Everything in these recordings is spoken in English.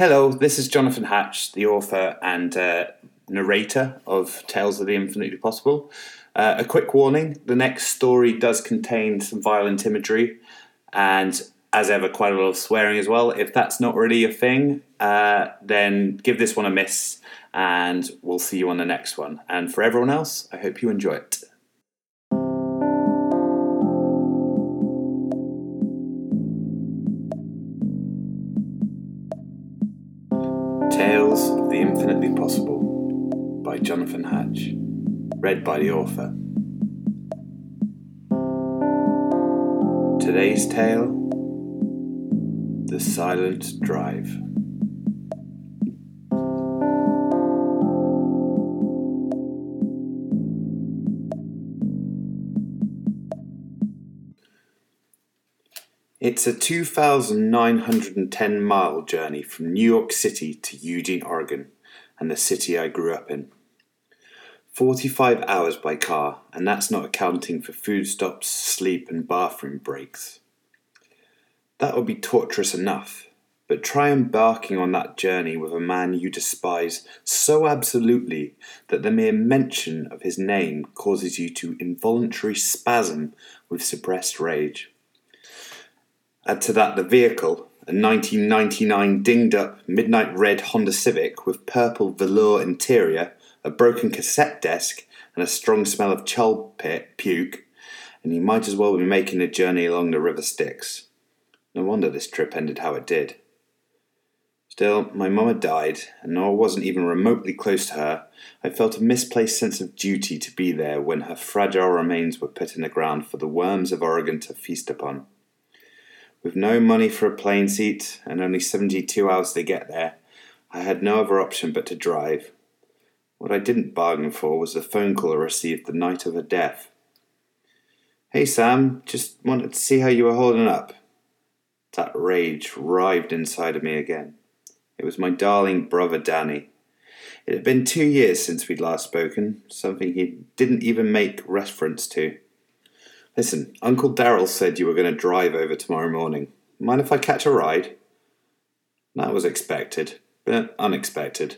Hello, this is Jonathan Hatch, the author and uh, narrator of Tales of the Infinitely Possible. Uh, a quick warning the next story does contain some violent imagery and, as ever, quite a lot of swearing as well. If that's not really your thing, uh, then give this one a miss and we'll see you on the next one. And for everyone else, I hope you enjoy it. Jonathan Hatch. Read by the author. Today's tale The Silent Drive. It's a 2,910 mile journey from New York City to Eugene, Oregon, and the city I grew up in. 45 hours by car, and that's not accounting for food stops, sleep, and bathroom breaks. That would be torturous enough, but try embarking on that journey with a man you despise so absolutely that the mere mention of his name causes you to involuntary spasm with suppressed rage. Add to that the vehicle, a 1999 dinged up midnight red Honda Civic with purple velour interior, a broken cassette desk, and a strong smell of child pit puke, and you might as well be making a journey along the River Styx. No wonder this trip ended how it did. Still, my mum had died, and though I wasn't even remotely close to her, I felt a misplaced sense of duty to be there when her fragile remains were put in the ground for the worms of Oregon to feast upon. With no money for a plane seat and only 72 hours to get there, I had no other option but to drive. What I didn't bargain for was the phone call I received the night of her death. Hey Sam, just wanted to see how you were holding up. That rage writhed inside of me again. It was my darling brother Danny. It had been two years since we'd last spoken, something he didn't even make reference to. Listen, Uncle Daryl said you were going to drive over tomorrow morning. Mind if I catch a ride? That was expected, but unexpected.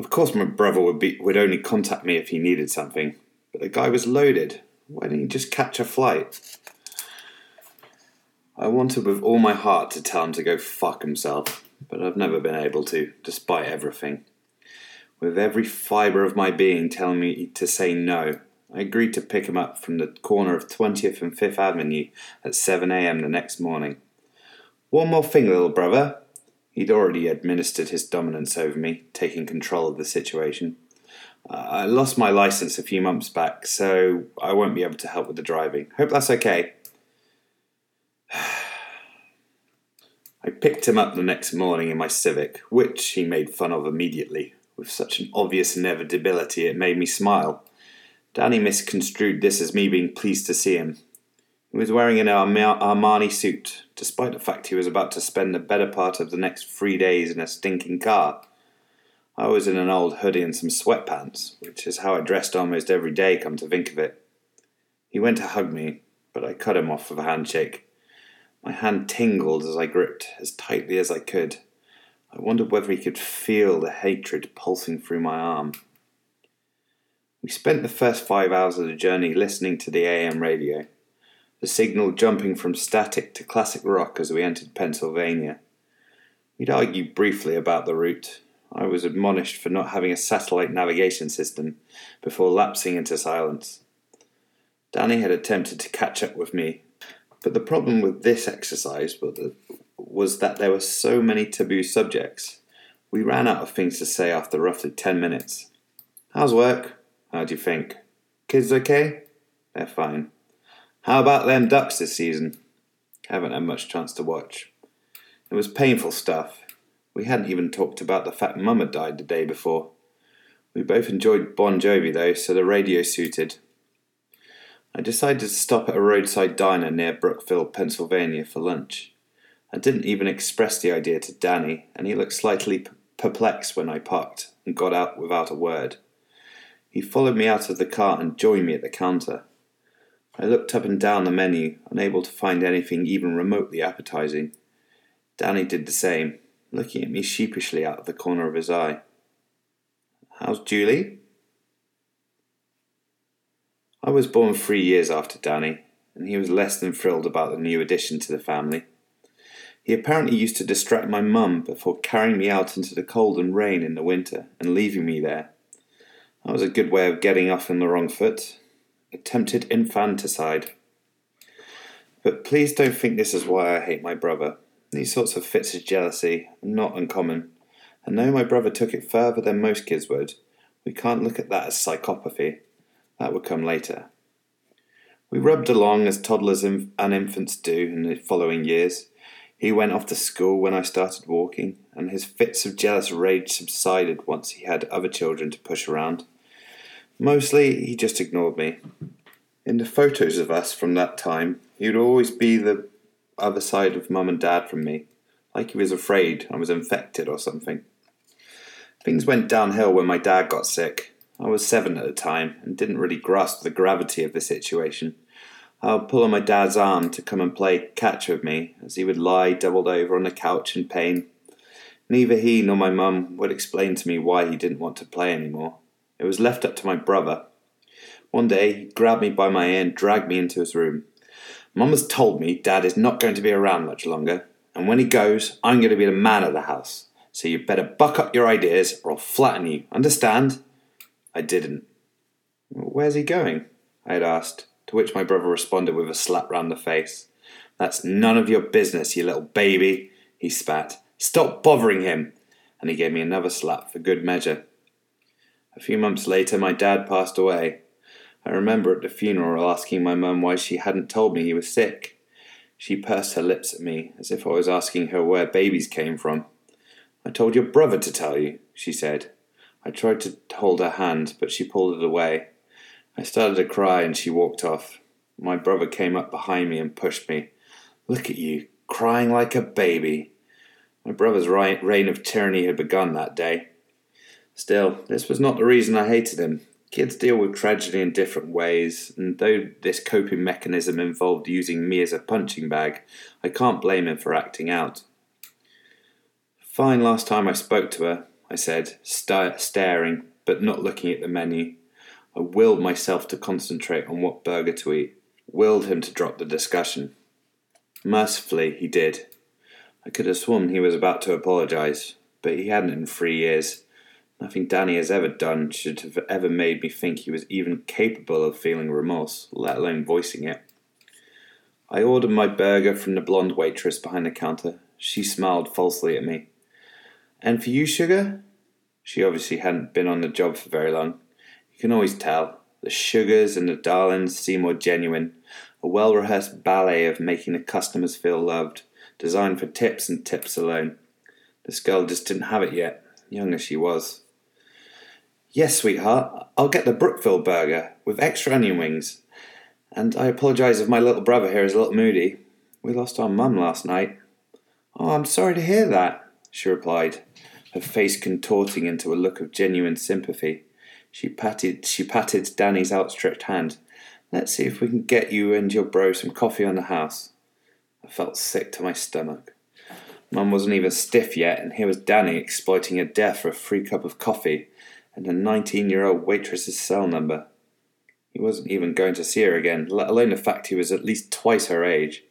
Of course, my brother would be would only contact me if he needed something, but the guy was loaded. Why didn't he just catch a flight? I wanted with all my heart to tell him to go fuck himself, but I've never been able to, despite everything. With every fibre of my being telling me to say no, I agreed to pick him up from the corner of 20th and 5th Avenue at 7 a.m. the next morning. One more thing, little brother. He'd already administered his dominance over me, taking control of the situation. Uh, I lost my license a few months back, so I won't be able to help with the driving. Hope that's okay. I picked him up the next morning in my Civic, which he made fun of immediately. With such an obvious inevitability, it made me smile. Danny misconstrued this as me being pleased to see him. He was wearing an Armani suit, despite the fact he was about to spend the better part of the next three days in a stinking car. I was in an old hoodie and some sweatpants, which is how I dressed almost every day, come to think of it. He went to hug me, but I cut him off with a handshake. My hand tingled as I gripped as tightly as I could. I wondered whether he could feel the hatred pulsing through my arm. We spent the first five hours of the journey listening to the AM radio, the signal jumping from static to classic rock as we entered Pennsylvania. We'd argued briefly about the route. I was admonished for not having a satellite navigation system before lapsing into silence. Danny had attempted to catch up with me, but the problem with this exercise was that there were so many taboo subjects. We ran out of things to say after roughly 10 minutes. How's work? How do you think? Kids okay? They're fine. How about them ducks this season? Haven't had much chance to watch. It was painful stuff. We hadn't even talked about the fact Mum had died the day before. We both enjoyed Bon Jovi though, so the radio suited. I decided to stop at a roadside diner near Brookville, Pennsylvania for lunch. I didn't even express the idea to Danny, and he looked slightly perplexed when I parked and got out without a word. He followed me out of the car and joined me at the counter. I looked up and down the menu, unable to find anything even remotely appetizing. Danny did the same. looking at me sheepishly out of the corner of his eye. How's Julie? I was born three years after Danny, and he was less than thrilled about the new addition to the family. He apparently used to distract my mum before carrying me out into the cold and rain in the winter and leaving me there. That was a good way of getting off on the wrong foot. Attempted infanticide. But please don't think this is why I hate my brother. These sorts of fits of jealousy are not uncommon, and though my brother took it further than most kids would, we can't look at that as psychopathy. That would come later. We rubbed along as toddlers and infants do in the following years. He went off to school when I started walking, and his fits of jealous rage subsided once he had other children to push around. Mostly, he just ignored me. In the photos of us from that time, he would always be the other side of mum and dad from me, like he was afraid I was infected or something. Things went downhill when my dad got sick, I was seven at the time and didn't really grasp the gravity of the situation. I would pull on my dad's arm to come and play catch with me as he would lie doubled over on the couch in pain. Neither he nor my mum would explain to me why he didn't want to play anymore. It was left up to my brother. One day he grabbed me by my ear and dragged me into his room. Mum has told me Dad is not going to be around much longer, and when he goes, I'm going to be the man of the house. So you better buck up your ideas or I'll flatten you. Understand? I didn't. Where's he going? I had asked, to which my brother responded with a slap round the face. That's none of your business, you little baby, he spat. Stop bothering him! And he gave me another slap for good measure. A few months later, my dad passed away. I remember at the funeral asking my mum why she hadn't told me he was sick. She pursed her lips at me as if I was asking her where babies came from. I told your brother to tell you, she said. I tried to hold her hand, but she pulled it away. I started to cry and she walked off. My brother came up behind me and pushed me. Look at you, crying like a baby. My brother's reign of tyranny had begun that day. Still, this was not the reason I hated him. Kids deal with tragedy in different ways, and though this coping mechanism involved using me as a punching bag, I can't blame him for acting out. Fine last time I spoke to her, I said, st- staring, but not looking at the menu. I willed myself to concentrate on what burger to eat, willed him to drop the discussion. Mercifully, he did. I could have sworn he was about to apologise, but he hadn't in three years. Nothing Danny has ever done should have ever made me think he was even capable of feeling remorse, let alone voicing it. I ordered my burger from the blonde waitress behind the counter. She smiled falsely at me. And for you, Sugar? She obviously hadn't been on the job for very long. You can always tell. The Sugars and the Darlings seem more genuine. A well rehearsed ballet of making the customers feel loved, designed for tips and tips alone. This girl just didn't have it yet, young as she was. Yes, sweetheart, I'll get the Brookville burger with extra onion wings. And I apologise if my little brother here is a little moody. We lost our mum last night. Oh, I'm sorry to hear that, she replied, her face contorting into a look of genuine sympathy. She patted she patted Danny's outstretched hand. Let's see if we can get you and your bro some coffee on the house. I felt sick to my stomach. Mum wasn't even stiff yet, and here was Danny exploiting her death for a free cup of coffee and a nineteen year old waitress's cell number. He wasn't even going to see her again, let alone the fact he was at least twice her age.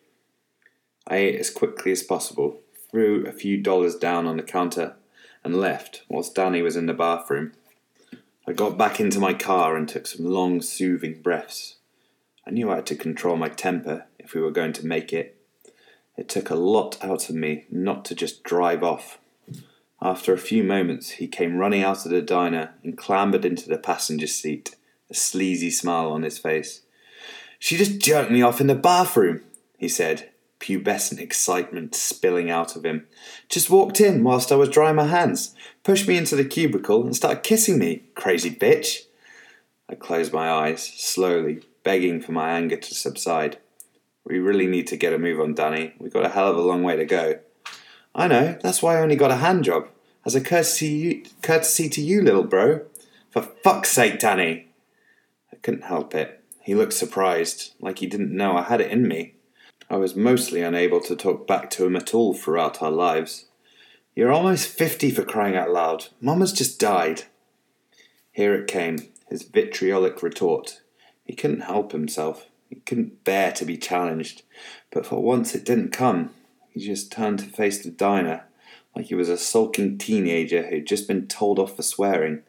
I ate as quickly as possible, threw a few dollars down on the counter, and left whilst Danny was in the bathroom. I got back into my car and took some long, soothing breaths. I knew I had to control my temper if we were going to make it. It took a lot out of me not to just drive off. After a few moments, he came running out of the diner and clambered into the passenger seat, a sleazy smile on his face. She just jerked me off in the bathroom, he said, pubescent excitement spilling out of him. Just walked in whilst I was drying my hands, pushed me into the cubicle, and started kissing me. Crazy bitch. I closed my eyes, slowly, begging for my anger to subside. We really need to get a move on, Danny. We've got a hell of a long way to go. I know, that's why I only got a hand job. As a courtesy, courtesy to you, little bro. For fuck's sake, Danny! I couldn't help it. He looked surprised, like he didn't know I had it in me. I was mostly unable to talk back to him at all throughout our lives. You're almost 50 for crying out loud. Mama's just died. Here it came, his vitriolic retort. He couldn't help himself. He couldn't bear to be challenged. But for once it didn't come. He just turned to face the diner like he was a sulking teenager who'd just been told off for swearing.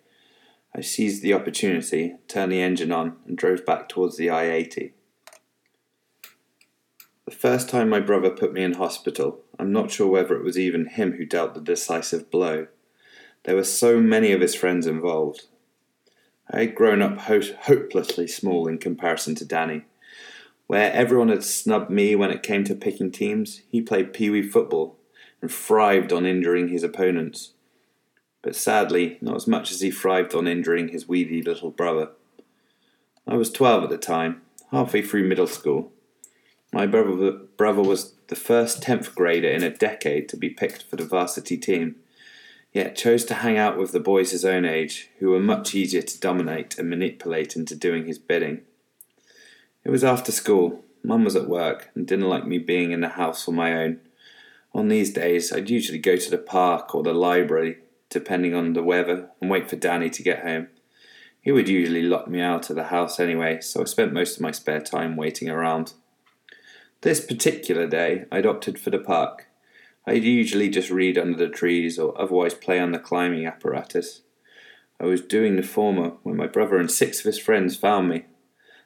I seized the opportunity, turned the engine on, and drove back towards the I 80. The first time my brother put me in hospital, I'm not sure whether it was even him who dealt the decisive blow. There were so many of his friends involved. I had grown up ho- hopelessly small in comparison to Danny. Where everyone had snubbed me when it came to picking teams, he played pee wee football and thrived on injuring his opponents. But sadly, not as much as he thrived on injuring his weedy little brother. I was 12 at the time, halfway through middle school. My brother, brother was the first 10th grader in a decade to be picked for the varsity team, yet chose to hang out with the boys his own age, who were much easier to dominate and manipulate into doing his bidding. It was after school. Mum was at work and didn't like me being in the house on my own. On these days, I'd usually go to the park or the library, depending on the weather, and wait for Danny to get home. He would usually lock me out of the house anyway, so I spent most of my spare time waiting around. This particular day, I'd opted for the park. I'd usually just read under the trees or otherwise play on the climbing apparatus. I was doing the former when my brother and six of his friends found me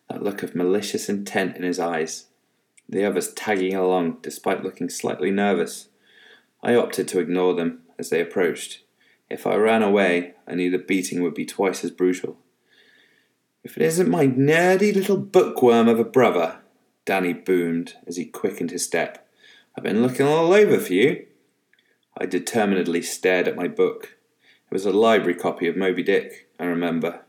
that look of malicious intent in his eyes, the others tagging along despite looking slightly nervous. I opted to ignore them as they approached. If I ran away, I knew the beating would be twice as brutal. If it isn't my nerdy little bookworm of a brother, Danny boomed as he quickened his step, I've been looking all over for you. I determinedly stared at my book. It was a library copy of Moby Dick, I remember.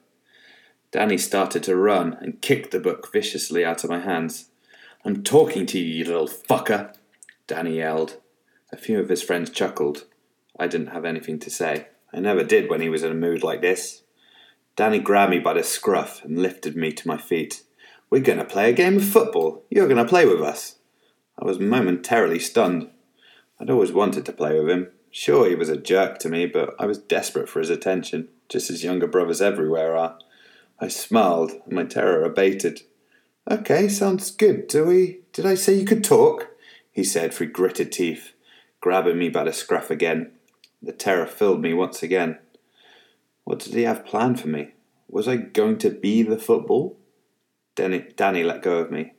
Danny started to run and kicked the book viciously out of my hands. I'm talking to you, you little fucker, Danny yelled. A few of his friends chuckled. I didn't have anything to say. I never did when he was in a mood like this. Danny grabbed me by the scruff and lifted me to my feet. We're going to play a game of football. You're going to play with us. I was momentarily stunned. I'd always wanted to play with him. Sure, he was a jerk to me, but I was desperate for his attention, just as younger brothers everywhere are. I smiled, and my terror abated. Okay, sounds good. Do we? Did I say you could talk? He said through gritted teeth, grabbing me by the scruff again. The terror filled me once again. What did he have planned for me? Was I going to be the football? Danny, Danny let go of me.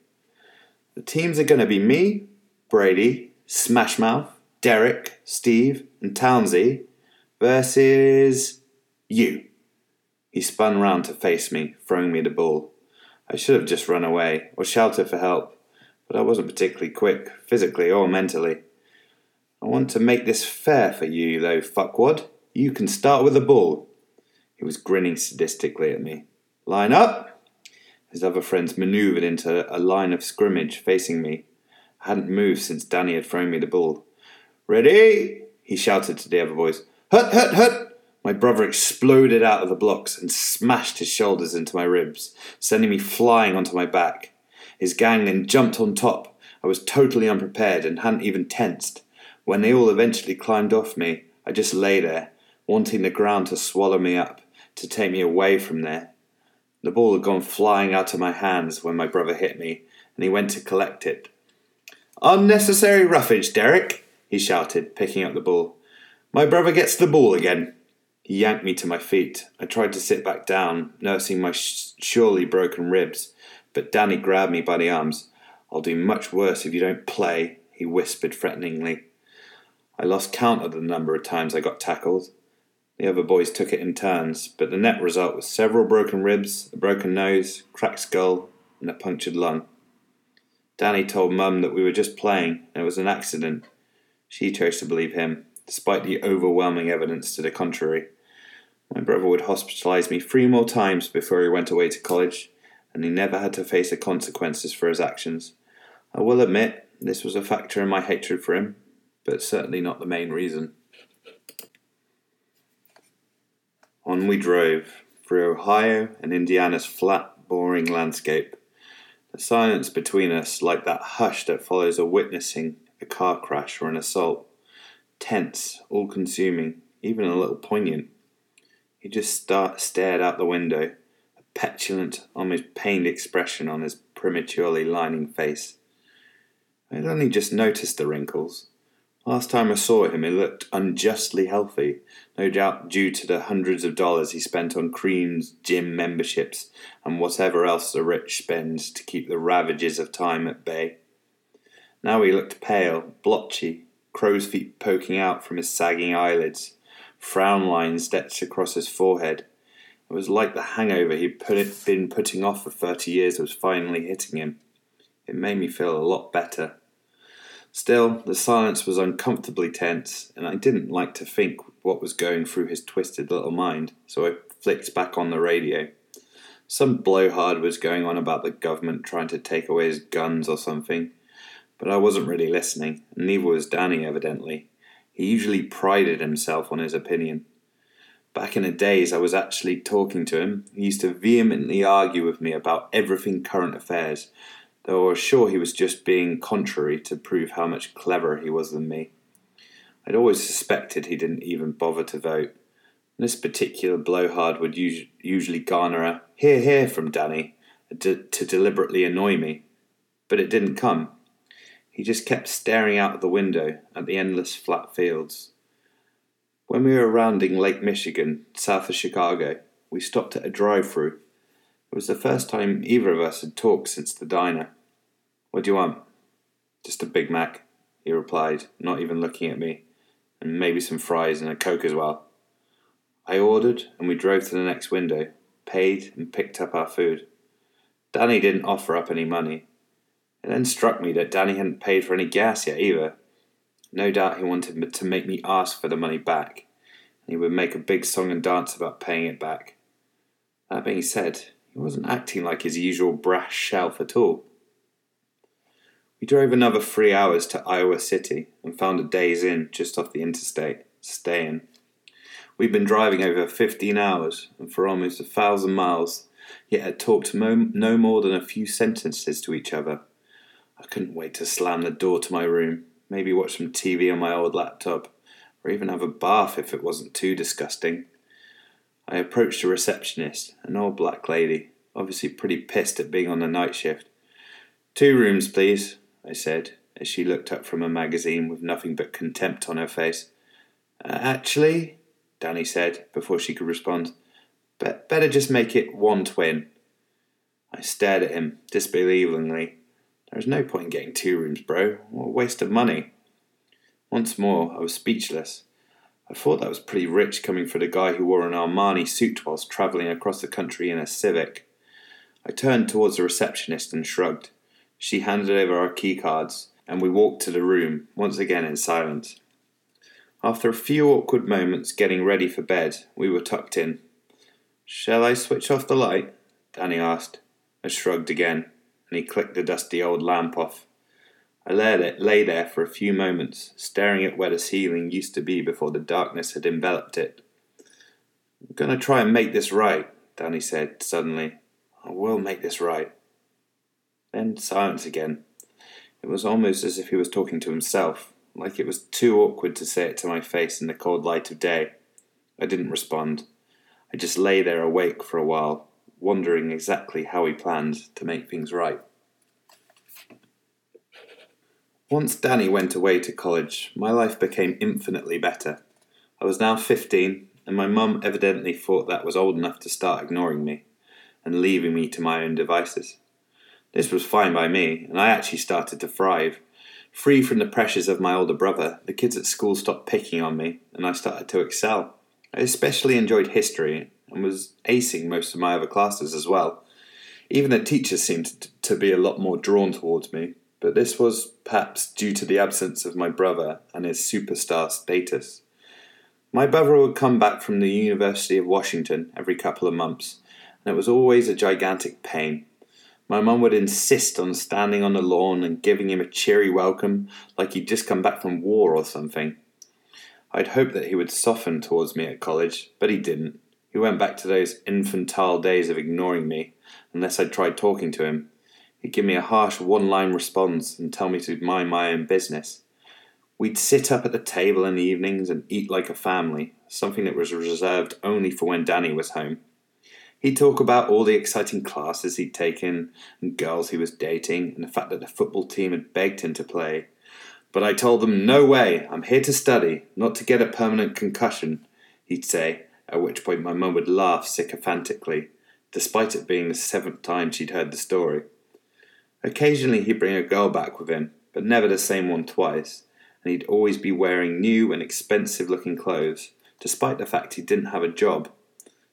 The teams are going to be me, Brady, Smashmouth, Derek, Steve, and Townsy versus you. He spun round to face me, throwing me the ball. I should have just run away or shouted for help, but I wasn't particularly quick, physically or mentally. I want to make this fair for you, though, fuckwad. You can start with the ball. He was grinning sadistically at me. Line up! His other friends manoeuvred into a line of scrimmage facing me. I hadn't moved since Danny had thrown me the ball. Ready? He shouted to the other boys. Hut, hut, hut! My brother exploded out of the blocks and smashed his shoulders into my ribs, sending me flying onto my back. His gang then jumped on top. I was totally unprepared and hadn't even tensed. When they all eventually climbed off me, I just lay there, wanting the ground to swallow me up, to take me away from there. The ball had gone flying out of my hands when my brother hit me, and he went to collect it. Unnecessary roughage, Derek, he shouted, picking up the ball. My brother gets the ball again. He yanked me to my feet. I tried to sit back down, nursing my sh- surely broken ribs, but Danny grabbed me by the arms. I'll do much worse if you don't play, he whispered threateningly. I lost count of the number of times I got tackled. The other boys took it in turns, but the net result was several broken ribs, a broken nose, cracked skull, and a punctured lung. Danny told Mum that we were just playing and it was an accident. She chose to believe him, despite the overwhelming evidence to the contrary. My brother would hospitalize me three more times before he went away to college, and he never had to face the consequences for his actions. I will admit this was a factor in my hatred for him, but certainly not the main reason. On we drove, through Ohio and Indiana's flat, boring landscape. The silence between us, like that hush that follows a witnessing a car crash or an assault, tense, all consuming, even a little poignant. He just start, stared out the window, a petulant, almost pained expression on his prematurely lining face. I had only just noticed the wrinkles. Last time I saw him, he looked unjustly healthy, no doubt due to the hundreds of dollars he spent on creams, gym memberships, and whatever else the rich spend to keep the ravages of time at bay. Now he looked pale, blotchy, crow's feet poking out from his sagging eyelids, frown lines etched across his forehead. It was like the hangover he'd put been putting off for thirty years was finally hitting him. It made me feel a lot better. Still, the silence was uncomfortably tense, and I didn't like to think what was going through his twisted little mind, so I flicked back on the radio. Some blowhard was going on about the government trying to take away his guns or something, but I wasn't really listening, and neither was Danny, evidently. He usually prided himself on his opinion. Back in the days I was actually talking to him, he used to vehemently argue with me about everything current affairs, though I was sure he was just being contrary to prove how much cleverer he was than me. I'd always suspected he didn't even bother to vote. This particular blowhard would us- usually garner a hear hear from Danny uh, to, to deliberately annoy me, but it didn't come. He just kept staring out of the window at the endless flat fields. When we were rounding Lake Michigan, south of Chicago, we stopped at a drive through. It was the first time either of us had talked since the diner. What do you want? Just a Big Mac, he replied, not even looking at me, and maybe some fries and a Coke as well. I ordered, and we drove to the next window, paid, and picked up our food. Danny didn't offer up any money. It then struck me that Danny hadn't paid for any gas yet either. No doubt he wanted to make me ask for the money back, and he would make a big song and dance about paying it back. That being said, he wasn't acting like his usual brash shelf at all. We drove another three hours to Iowa City and found a Days Inn just off the interstate to stay in. We'd been driving over 15 hours and for almost a thousand miles, yet had talked no more than a few sentences to each other. I couldn't wait to slam the door to my room, maybe watch some TV on my old laptop, or even have a bath if it wasn't too disgusting. I approached a receptionist, an old black lady, obviously pretty pissed at being on the night shift. Two rooms, please, I said, as she looked up from a magazine with nothing but contempt on her face. Uh, actually, Danny said, before she could respond, Be- better just make it one twin. I stared at him, disbelievingly. There's no point in getting two rooms, bro. What a waste of money. Once more, I was speechless. I thought that was pretty rich coming for the guy who wore an Armani suit whilst travelling across the country in a Civic. I turned towards the receptionist and shrugged. She handed over our key cards, and we walked to the room, once again in silence. After a few awkward moments getting ready for bed, we were tucked in. Shall I switch off the light? Danny asked. I shrugged again, and he clicked the dusty old lamp off. I lay, lay there for a few moments, staring at where the ceiling used to be before the darkness had enveloped it. I'm going to try and make this right, Danny said suddenly. I will make this right. Then silence again. It was almost as if he was talking to himself, like it was too awkward to say it to my face in the cold light of day. I didn't respond. I just lay there awake for a while, wondering exactly how he planned to make things right. Once Danny went away to college, my life became infinitely better. I was now 15, and my mum evidently thought that was old enough to start ignoring me and leaving me to my own devices. This was fine by me, and I actually started to thrive. Free from the pressures of my older brother, the kids at school stopped picking on me, and I started to excel. I especially enjoyed history and was acing most of my other classes as well. Even the teachers seemed to be a lot more drawn towards me, but this was perhaps due to the absence of my brother and his superstar status. My brother would come back from the University of Washington every couple of months, and it was always a gigantic pain. My mum would insist on standing on the lawn and giving him a cheery welcome like he'd just come back from war or something. I'd hoped that he would soften towards me at college, but he didn't. He went back to those infantile days of ignoring me unless I tried talking to him. He'd give me a harsh one line response and tell me to mind my own business. We'd sit up at the table in the evenings and eat like a family, something that was reserved only for when Danny was home. He'd talk about all the exciting classes he'd taken and girls he was dating and the fact that the football team had begged him to play. But I told them, no way, I'm here to study, not to get a permanent concussion, he'd say, at which point my mum would laugh sycophantically, despite it being the seventh time she'd heard the story. Occasionally he'd bring a girl back with him, but never the same one twice, and he'd always be wearing new and expensive looking clothes, despite the fact he didn't have a job.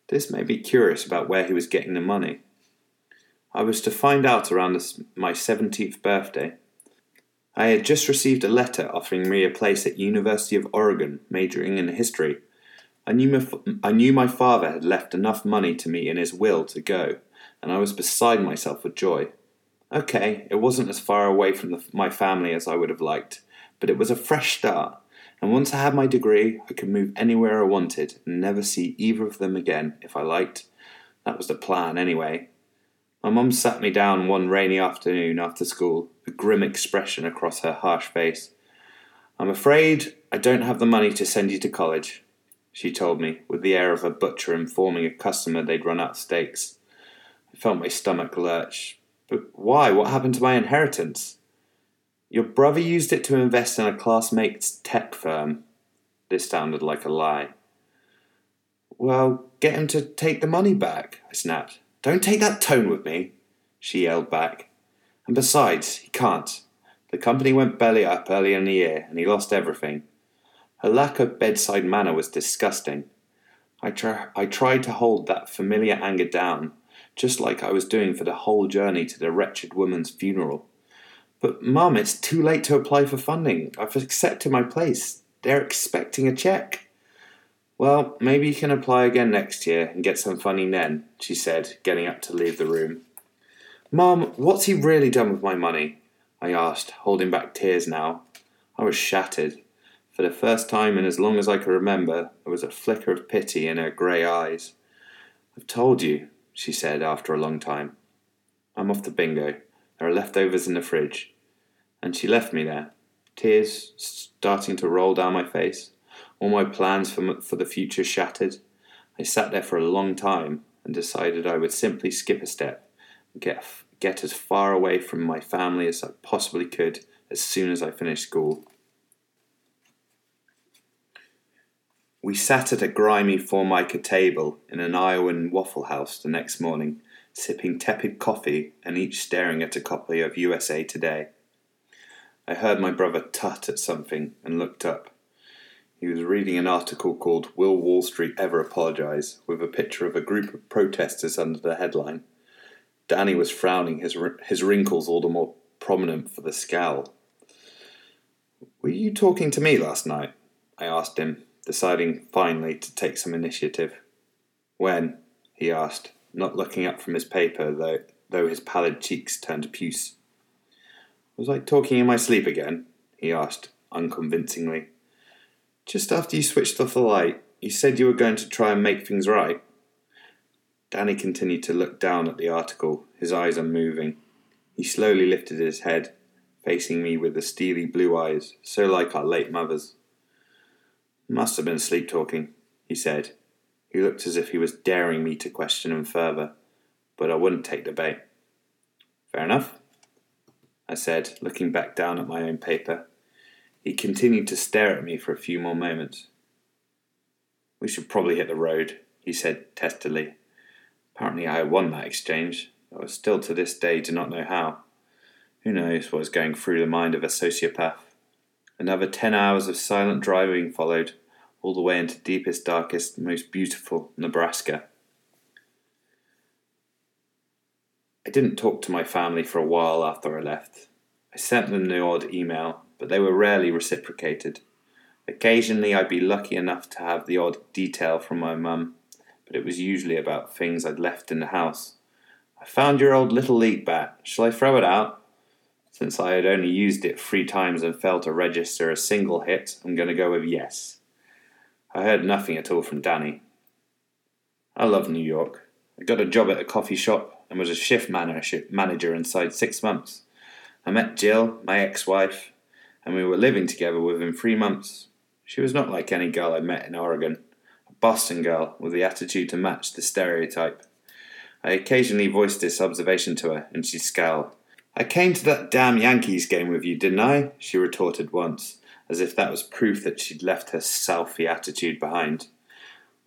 This made me curious about where he was getting the money. I was to find out around my 17th birthday. I had just received a letter offering me a place at University of Oregon, majoring in history. I knew, my, I knew my father had left enough money to me in his will to go, and I was beside myself with joy. Okay, it wasn't as far away from the, my family as I would have liked, but it was a fresh start, and once I had my degree, I could move anywhere I wanted and never see either of them again if I liked. That was the plan, anyway. My mum sat me down one rainy afternoon after school, a grim expression across her harsh face. I'm afraid I don't have the money to send you to college, she told me, with the air of a butcher informing a customer they'd run out of steaks. I felt my stomach lurch. But why? What happened to my inheritance? Your brother used it to invest in a classmate's tech firm. This sounded like a lie. Well, get him to take the money back, I snapped. Don't take that tone with me, she yelled back. And besides, he can't. The company went belly up early in the year, and he lost everything. Her lack of bedside manner was disgusting. I, tr- I tried to hold that familiar anger down, just like I was doing for the whole journey to the wretched woman's funeral. But, Mum, it's too late to apply for funding. I've accepted my place. They're expecting a check. Well, maybe you can apply again next year and get some funding then, she said, getting up to leave the room. Mum, what's he really done with my money? I asked, holding back tears now. I was shattered. For the first time in as long as I could remember, there was a flicker of pity in her grey eyes. I've told you, she said after a long time. I'm off to bingo. There are leftovers in the fridge and she left me there, tears starting to roll down my face, all my plans for, for the future shattered. I sat there for a long time and decided I would simply skip a step and get, get as far away from my family as I possibly could as soon as I finished school. We sat at a grimy formica table in an Iowan waffle house the next morning, sipping tepid coffee and each staring at a copy of USA Today. I heard my brother tut at something and looked up. He was reading an article called Will Wall Street Ever Apologize, with a picture of a group of protesters under the headline. Danny was frowning, his, his wrinkles all the more prominent for the scowl. Were you talking to me last night? I asked him, deciding finally to take some initiative. When? he asked, not looking up from his paper, though, though his pallid cheeks turned puce. Was I talking in my sleep again? he asked, unconvincingly. Just after you switched off the light, you said you were going to try and make things right. Danny continued to look down at the article, his eyes unmoving. He slowly lifted his head, facing me with the steely blue eyes, so like our late mother's. Must have been sleep talking, he said. He looked as if he was daring me to question him further, but I wouldn't take the bait. Fair enough. I said, looking back down at my own paper. He continued to stare at me for a few more moments. We should probably hit the road, he said testily. Apparently, I had won that exchange, though I still to this day do not know how. Who knows what was going through the mind of a sociopath? Another ten hours of silent driving followed, all the way into deepest, darkest, most beautiful Nebraska. I didn't talk to my family for a while after I left. I sent them the odd email, but they were rarely reciprocated. Occasionally I'd be lucky enough to have the odd detail from my mum, but it was usually about things I'd left in the house. I found your old little league bat. Shall I throw it out? Since I had only used it three times and failed to register a single hit, I'm going to go with yes. I heard nothing at all from Danny. I love New York. I got a job at a coffee shop and was a shift manager inside six months. I met Jill, my ex wife, and we were living together within three months. She was not like any girl I met in Oregon, a Boston girl with the attitude to match the stereotype. I occasionally voiced this observation to her, and she scowled. I came to that damn Yankees game with you, didn't I? she retorted once, as if that was proof that she'd left her Southie attitude behind.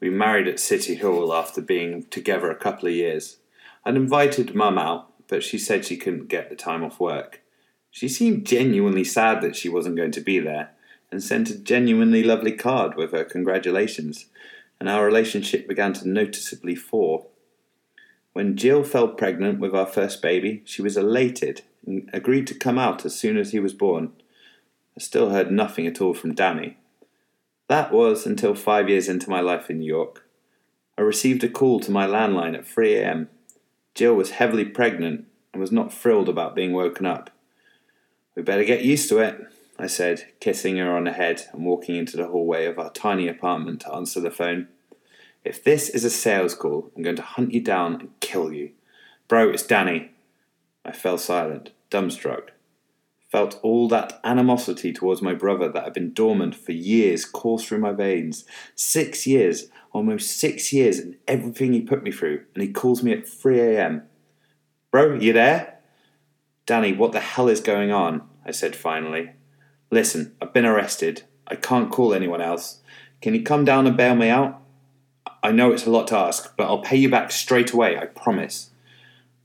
We married at City Hall after being together a couple of years. I'd invited Mum out, but she said she couldn't get the time off work. She seemed genuinely sad that she wasn't going to be there, and sent a genuinely lovely card with her congratulations, and our relationship began to noticeably fall. When Jill fell pregnant with our first baby, she was elated and agreed to come out as soon as he was born. I still heard nothing at all from Danny. That was until five years into my life in New York. I received a call to my landline at 3 a.m. Jill was heavily pregnant and was not thrilled about being woken up. We better get used to it, I said, kissing her on the head and walking into the hallway of our tiny apartment to answer the phone. If this is a sales call, I'm going to hunt you down and kill you. Bro, it's Danny. I fell silent, dumbstruck. Felt all that animosity towards my brother that had been dormant for years course through my veins. Six years, almost six years, and everything he put me through, and he calls me at 3 a.m. Bro, you there? Danny, what the hell is going on? I said finally. Listen, I've been arrested. I can't call anyone else. Can you come down and bail me out? I know it's a lot to ask, but I'll pay you back straight away, I promise.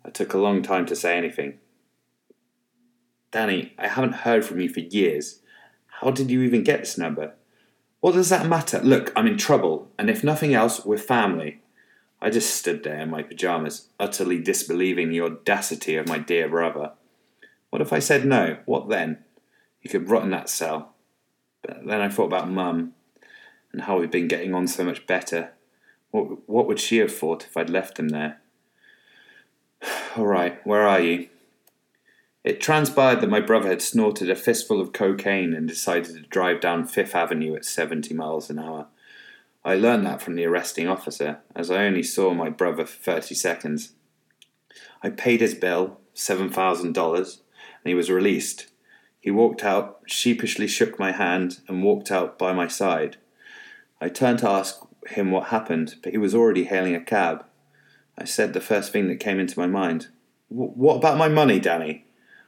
I took a long time to say anything. Danny, I haven't heard from you for years. How did you even get this number? What does that matter? Look, I'm in trouble, and if nothing else, we're family. I just stood there in my pyjamas, utterly disbelieving the audacity of my dear brother. What if I said no? What then? He could rot in that cell. But then I thought about Mum and how we'd been getting on so much better. What, what would she have thought if I'd left him there? All right, where are you? It transpired that my brother had snorted a fistful of cocaine and decided to drive down Fifth Avenue at 70 miles an hour. I learned that from the arresting officer, as I only saw my brother for 30 seconds. I paid his bill, $7,000, and he was released. He walked out, sheepishly shook my hand, and walked out by my side. I turned to ask him what happened, but he was already hailing a cab. I said the first thing that came into my mind. What about my money, Danny?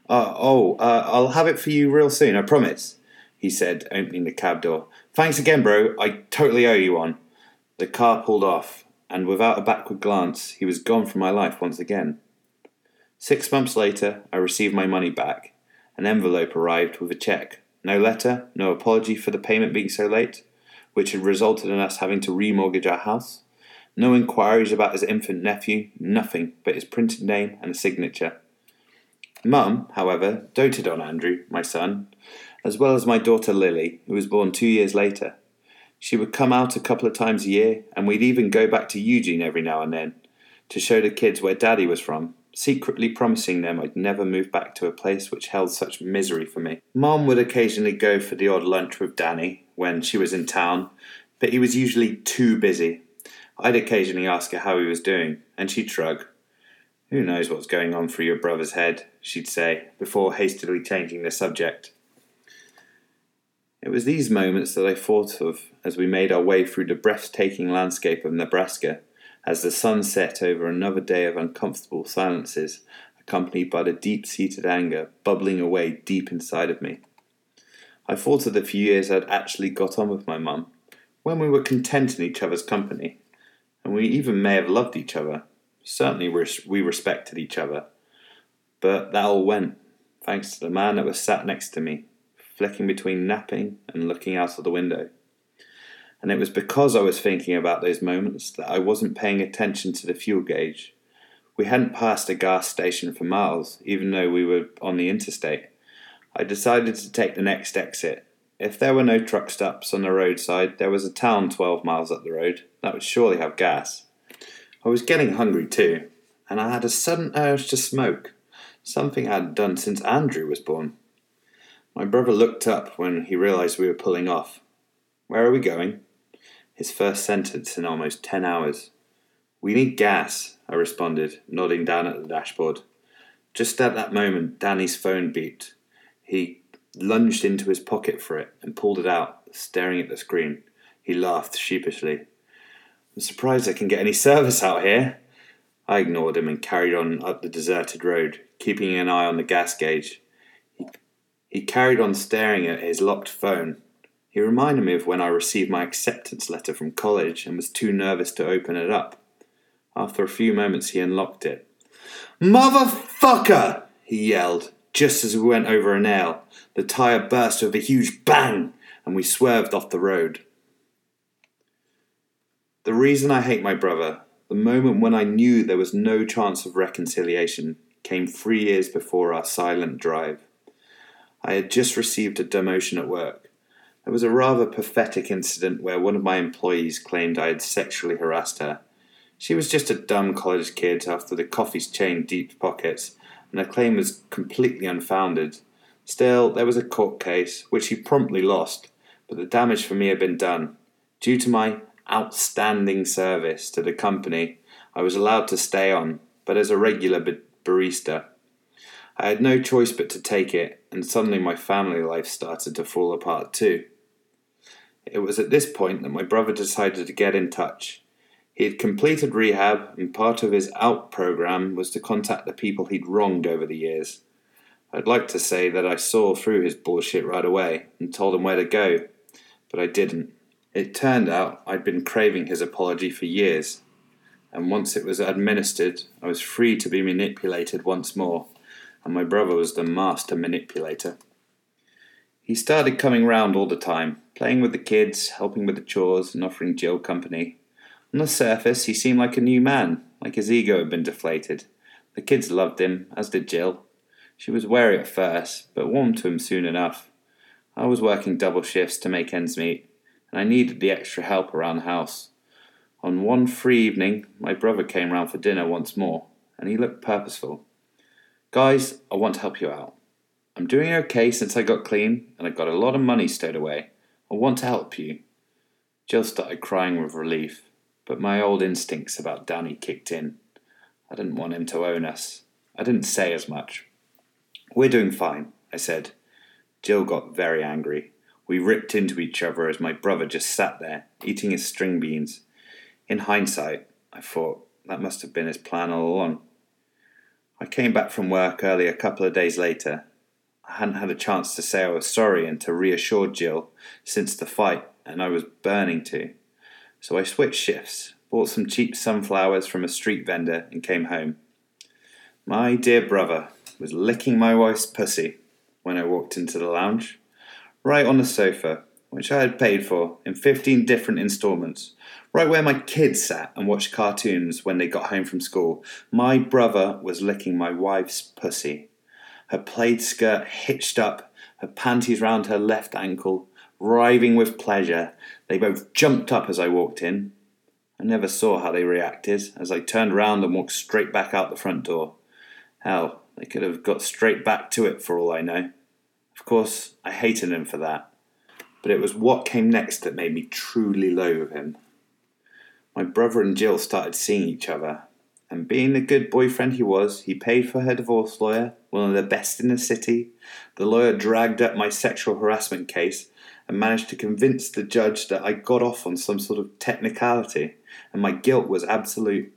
Uh, oh, uh, I'll have it for you real soon, I promise, he said, opening the cab door. Thanks again, bro. I totally owe you one. The car pulled off, and without a backward glance, he was gone from my life once again. Six months later, I received my money back. An envelope arrived with a cheque. No letter, no apology for the payment being so late, which had resulted in us having to remortgage our house. No inquiries about his infant nephew, nothing but his printed name and a signature. Mum, however, doted on Andrew, my son, as well as my daughter Lily, who was born two years later. She would come out a couple of times a year, and we'd even go back to Eugene every now and then to show the kids where Daddy was from secretly promising them I'd never move back to a place which held such misery for me. Mom would occasionally go for the odd lunch with Danny when she was in town, but he was usually too busy. I'd occasionally ask her how he was doing, and she'd shrug. Who knows what's going on through your brother's head, she'd say, before hastily changing the subject. It was these moments that I thought of as we made our way through the breathtaking landscape of Nebraska as the sun set over another day of uncomfortable silences, accompanied by the deep seated anger bubbling away deep inside of me. I thought of the few years I'd actually got on with my mum, when we were content in each other's company, and we even may have loved each other. Certainly we respected each other. But that all went, thanks to the man that was sat next to me, flicking between napping and looking out of the window. And it was because I was thinking about those moments that I wasn't paying attention to the fuel gauge. We hadn't passed a gas station for miles, even though we were on the interstate. I decided to take the next exit. If there were no truck stops on the roadside, there was a town 12 miles up the road that would surely have gas. I was getting hungry too, and I had a sudden urge to smoke, something I had done since Andrew was born. My brother looked up when he realized we were pulling off. Where are we going? his first sentence in almost ten hours. We need gas, I responded, nodding down at the dashboard. Just at that moment, Danny's phone beeped. He lunged into his pocket for it and pulled it out, staring at the screen. He laughed sheepishly. I'm surprised I can get any service out here. I ignored him and carried on up the deserted road, keeping an eye on the gas gauge. He, carried on staring at his locked phone. He reminded me of when I received my acceptance letter from college and was too nervous to open it up. After a few moments, he unlocked it. Motherfucker! he yelled, just as we went over a nail. The tyre burst with a huge bang, and we swerved off the road. The reason I hate my brother, the moment when I knew there was no chance of reconciliation, came three years before our silent drive. I had just received a demotion at work. There was a rather pathetic incident where one of my employees claimed I had sexually harassed her. She was just a dumb college kid after the coffee's chain deep pockets, and her claim was completely unfounded. Still, there was a court case, which he promptly lost, but the damage for me had been done. Due to my outstanding service to the company, I was allowed to stay on, but as a regular barista. I had no choice but to take it, and suddenly my family life started to fall apart too. It was at this point that my brother decided to get in touch. He had completed rehab, and part of his out program was to contact the people he'd wronged over the years. I'd like to say that I saw through his bullshit right away and told him where to go, but I didn't. It turned out I'd been craving his apology for years, and once it was administered, I was free to be manipulated once more, and my brother was the master manipulator. He started coming round all the time, playing with the kids, helping with the chores, and offering Jill company. On the surface, he seemed like a new man, like his ego had been deflated. The kids loved him, as did Jill. She was wary at first, but warmed to him soon enough. I was working double shifts to make ends meet, and I needed the extra help around the house. On one free evening, my brother came round for dinner once more, and he looked purposeful. Guys, I want to help you out. I'm doing okay since I got clean, and I've got a lot of money stowed away. I want to help you. Jill started crying with relief, but my old instincts about Danny kicked in. I didn't want him to own us. I didn't say as much. We're doing fine, I said. Jill got very angry. We ripped into each other as my brother just sat there, eating his string beans. In hindsight, I thought that must have been his plan all along. I came back from work early a couple of days later. I hadn't had a chance to say I was sorry and to reassure Jill since the fight, and I was burning to. So I switched shifts, bought some cheap sunflowers from a street vendor, and came home. My dear brother was licking my wife's pussy when I walked into the lounge right on the sofa, which I had paid for in 15 different installments, right where my kids sat and watched cartoons when they got home from school. My brother was licking my wife's pussy. Her plaid skirt hitched up, her panties round her left ankle, writhing with pleasure. They both jumped up as I walked in. I never saw how they reacted as I turned round and walked straight back out the front door. Hell, they could have got straight back to it for all I know. Of course, I hated him for that, but it was what came next that made me truly loathe him. My brother and Jill started seeing each other, and being the good boyfriend he was, he paid for her divorce lawyer, one of the best in the city. The lawyer dragged up my sexual harassment case and managed to convince the judge that I got off on some sort of technicality, and my guilt was absolute.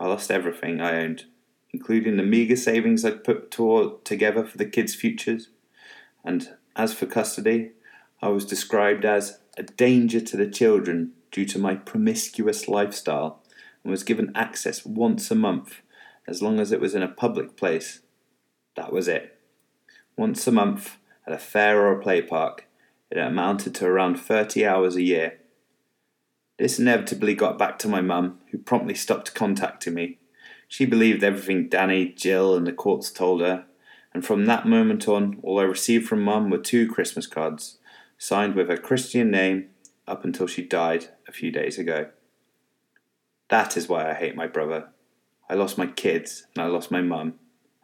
I lost everything I owned, including the meagre savings I'd put toward, together for the kids' futures and as for custody, I was described as a danger to the children due to my promiscuous lifestyle and was given access once a month as long as it was in a public place. That was it. Once a month at a fair or a play park, it amounted to around 30 hours a year. This inevitably got back to my mum, who promptly stopped contacting me. She believed everything Danny, Jill, and the courts told her, and from that moment on, all I received from Mum were two Christmas cards, signed with her Christian name, up until she died a few days ago. That is why I hate my brother. I lost my kids, and I lost my mum,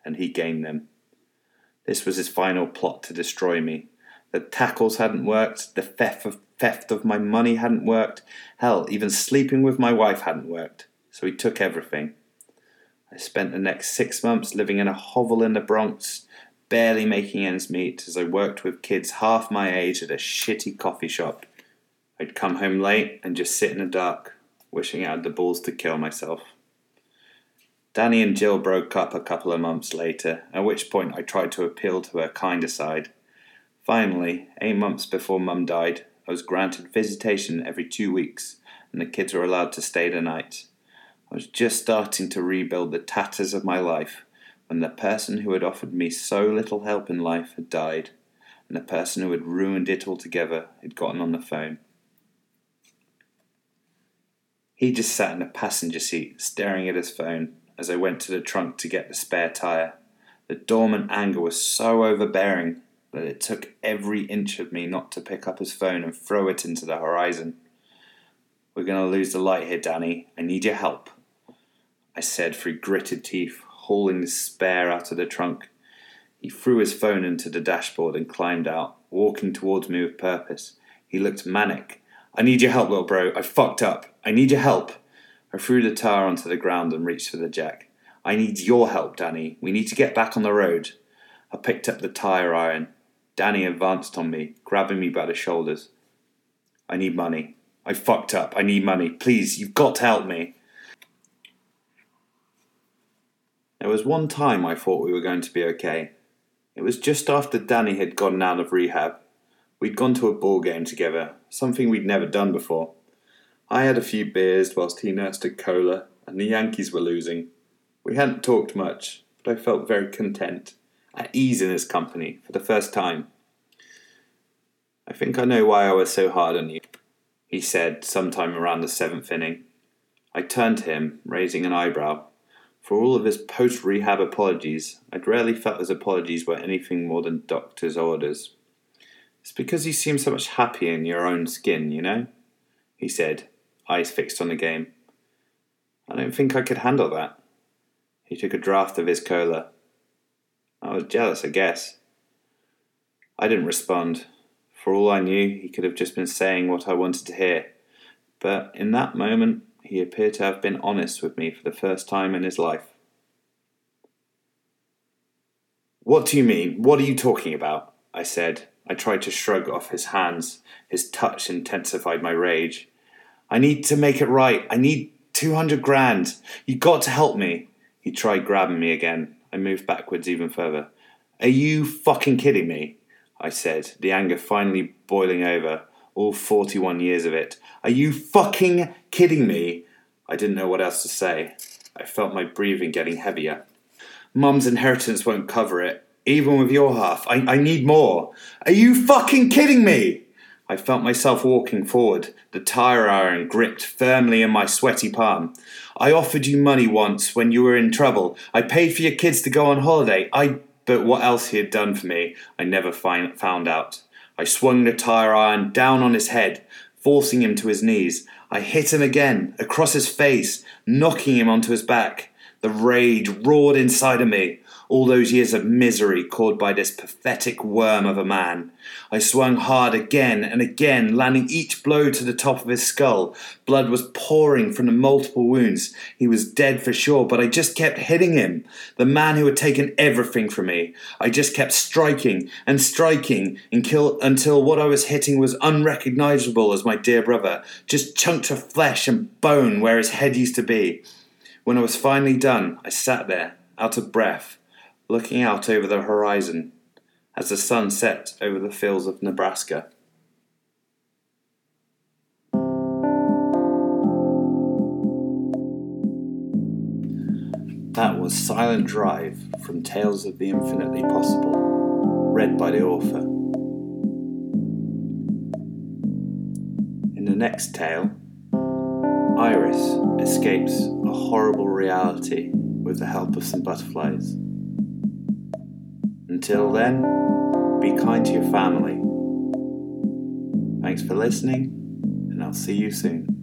and he gained them. This was his final plot to destroy me. The tackles hadn't worked, the theft of, theft of my money hadn't worked, hell, even sleeping with my wife hadn't worked, so he took everything. I spent the next six months living in a hovel in the Bronx, barely making ends meet as I worked with kids half my age at a shitty coffee shop. I'd come home late and just sit in the dark, wishing I had the balls to kill myself. Danny and Jill broke up a couple of months later, at which point I tried to appeal to her kinder side. Finally, eight months before Mum died, I was granted visitation every two weeks, and the kids were allowed to stay the night. I was just starting to rebuild the tatters of my life when the person who had offered me so little help in life had died, and the person who had ruined it altogether had gotten on the phone. He just sat in the passenger seat, staring at his phone as I went to the trunk to get the spare tyre. The dormant anger was so overbearing that it took every inch of me not to pick up his phone and throw it into the horizon. We're going to lose the light here, Danny. I need your help. I said through gritted teeth, hauling the spare out of the trunk. He threw his phone into the dashboard and climbed out, walking towards me with purpose. He looked manic. I need your help, little bro. I fucked up. I need your help. I threw the tire onto the ground and reached for the jack. I need your help, Danny. We need to get back on the road. I picked up the tire iron. Danny advanced on me, grabbing me by the shoulders. I need money. I fucked up. I need money. Please, you've got to help me. There was one time I thought we were going to be okay. It was just after Danny had gotten out of rehab. We'd gone to a ball game together, something we'd never done before. I had a few beers whilst he nursed a cola, and the Yankees were losing. We hadn't talked much, but I felt very content, at ease in his company for the first time. I think I know why I was so hard on you, he said sometime around the seventh inning. I turned to him, raising an eyebrow. For all of his post rehab apologies, I'd rarely felt his apologies were anything more than doctor's orders. It's because you seem so much happier in your own skin, you know? He said, eyes fixed on the game. I don't think I could handle that. He took a draught of his cola. I was jealous, I guess. I didn't respond. For all I knew, he could have just been saying what I wanted to hear. But in that moment, he appeared to have been honest with me for the first time in his life. What do you mean? What are you talking about? I said. I tried to shrug off his hands. His touch intensified my rage. I need to make it right. I need 200 grand. You got to help me. He tried grabbing me again. I moved backwards even further. Are you fucking kidding me? I said, the anger finally boiling over all 41 years of it. Are you fucking kidding me? I didn't know what else to say. I felt my breathing getting heavier. Mum's inheritance won't cover it, even with your half. I, I need more. Are you fucking kidding me? I felt myself walking forward, the tire iron gripped firmly in my sweaty palm. I offered you money once when you were in trouble. I paid for your kids to go on holiday. I. But what else he had done for me, I never find, found out. I swung the tire iron down on his head, forcing him to his knees. I hit him again, across his face, knocking him onto his back. The rage roared inside of me, all those years of misery caused by this pathetic worm of a man. I swung hard again and again, landing each blow to the top of his skull. Blood was pouring from the multiple wounds. He was dead for sure, but I just kept hitting him. The man who had taken everything from me. I just kept striking and striking until, until what I was hitting was unrecognizable as my dear brother, just chunks of flesh and bone where his head used to be. When I was finally done, I sat there, out of breath, looking out over the horizon as the sun set over the fields of Nebraska. That was Silent Drive from Tales of the Infinitely Possible, read by the author. In the next tale, Iris escapes a horrible reality with the help of some butterflies. Until then, be kind to your family. Thanks for listening, and I'll see you soon.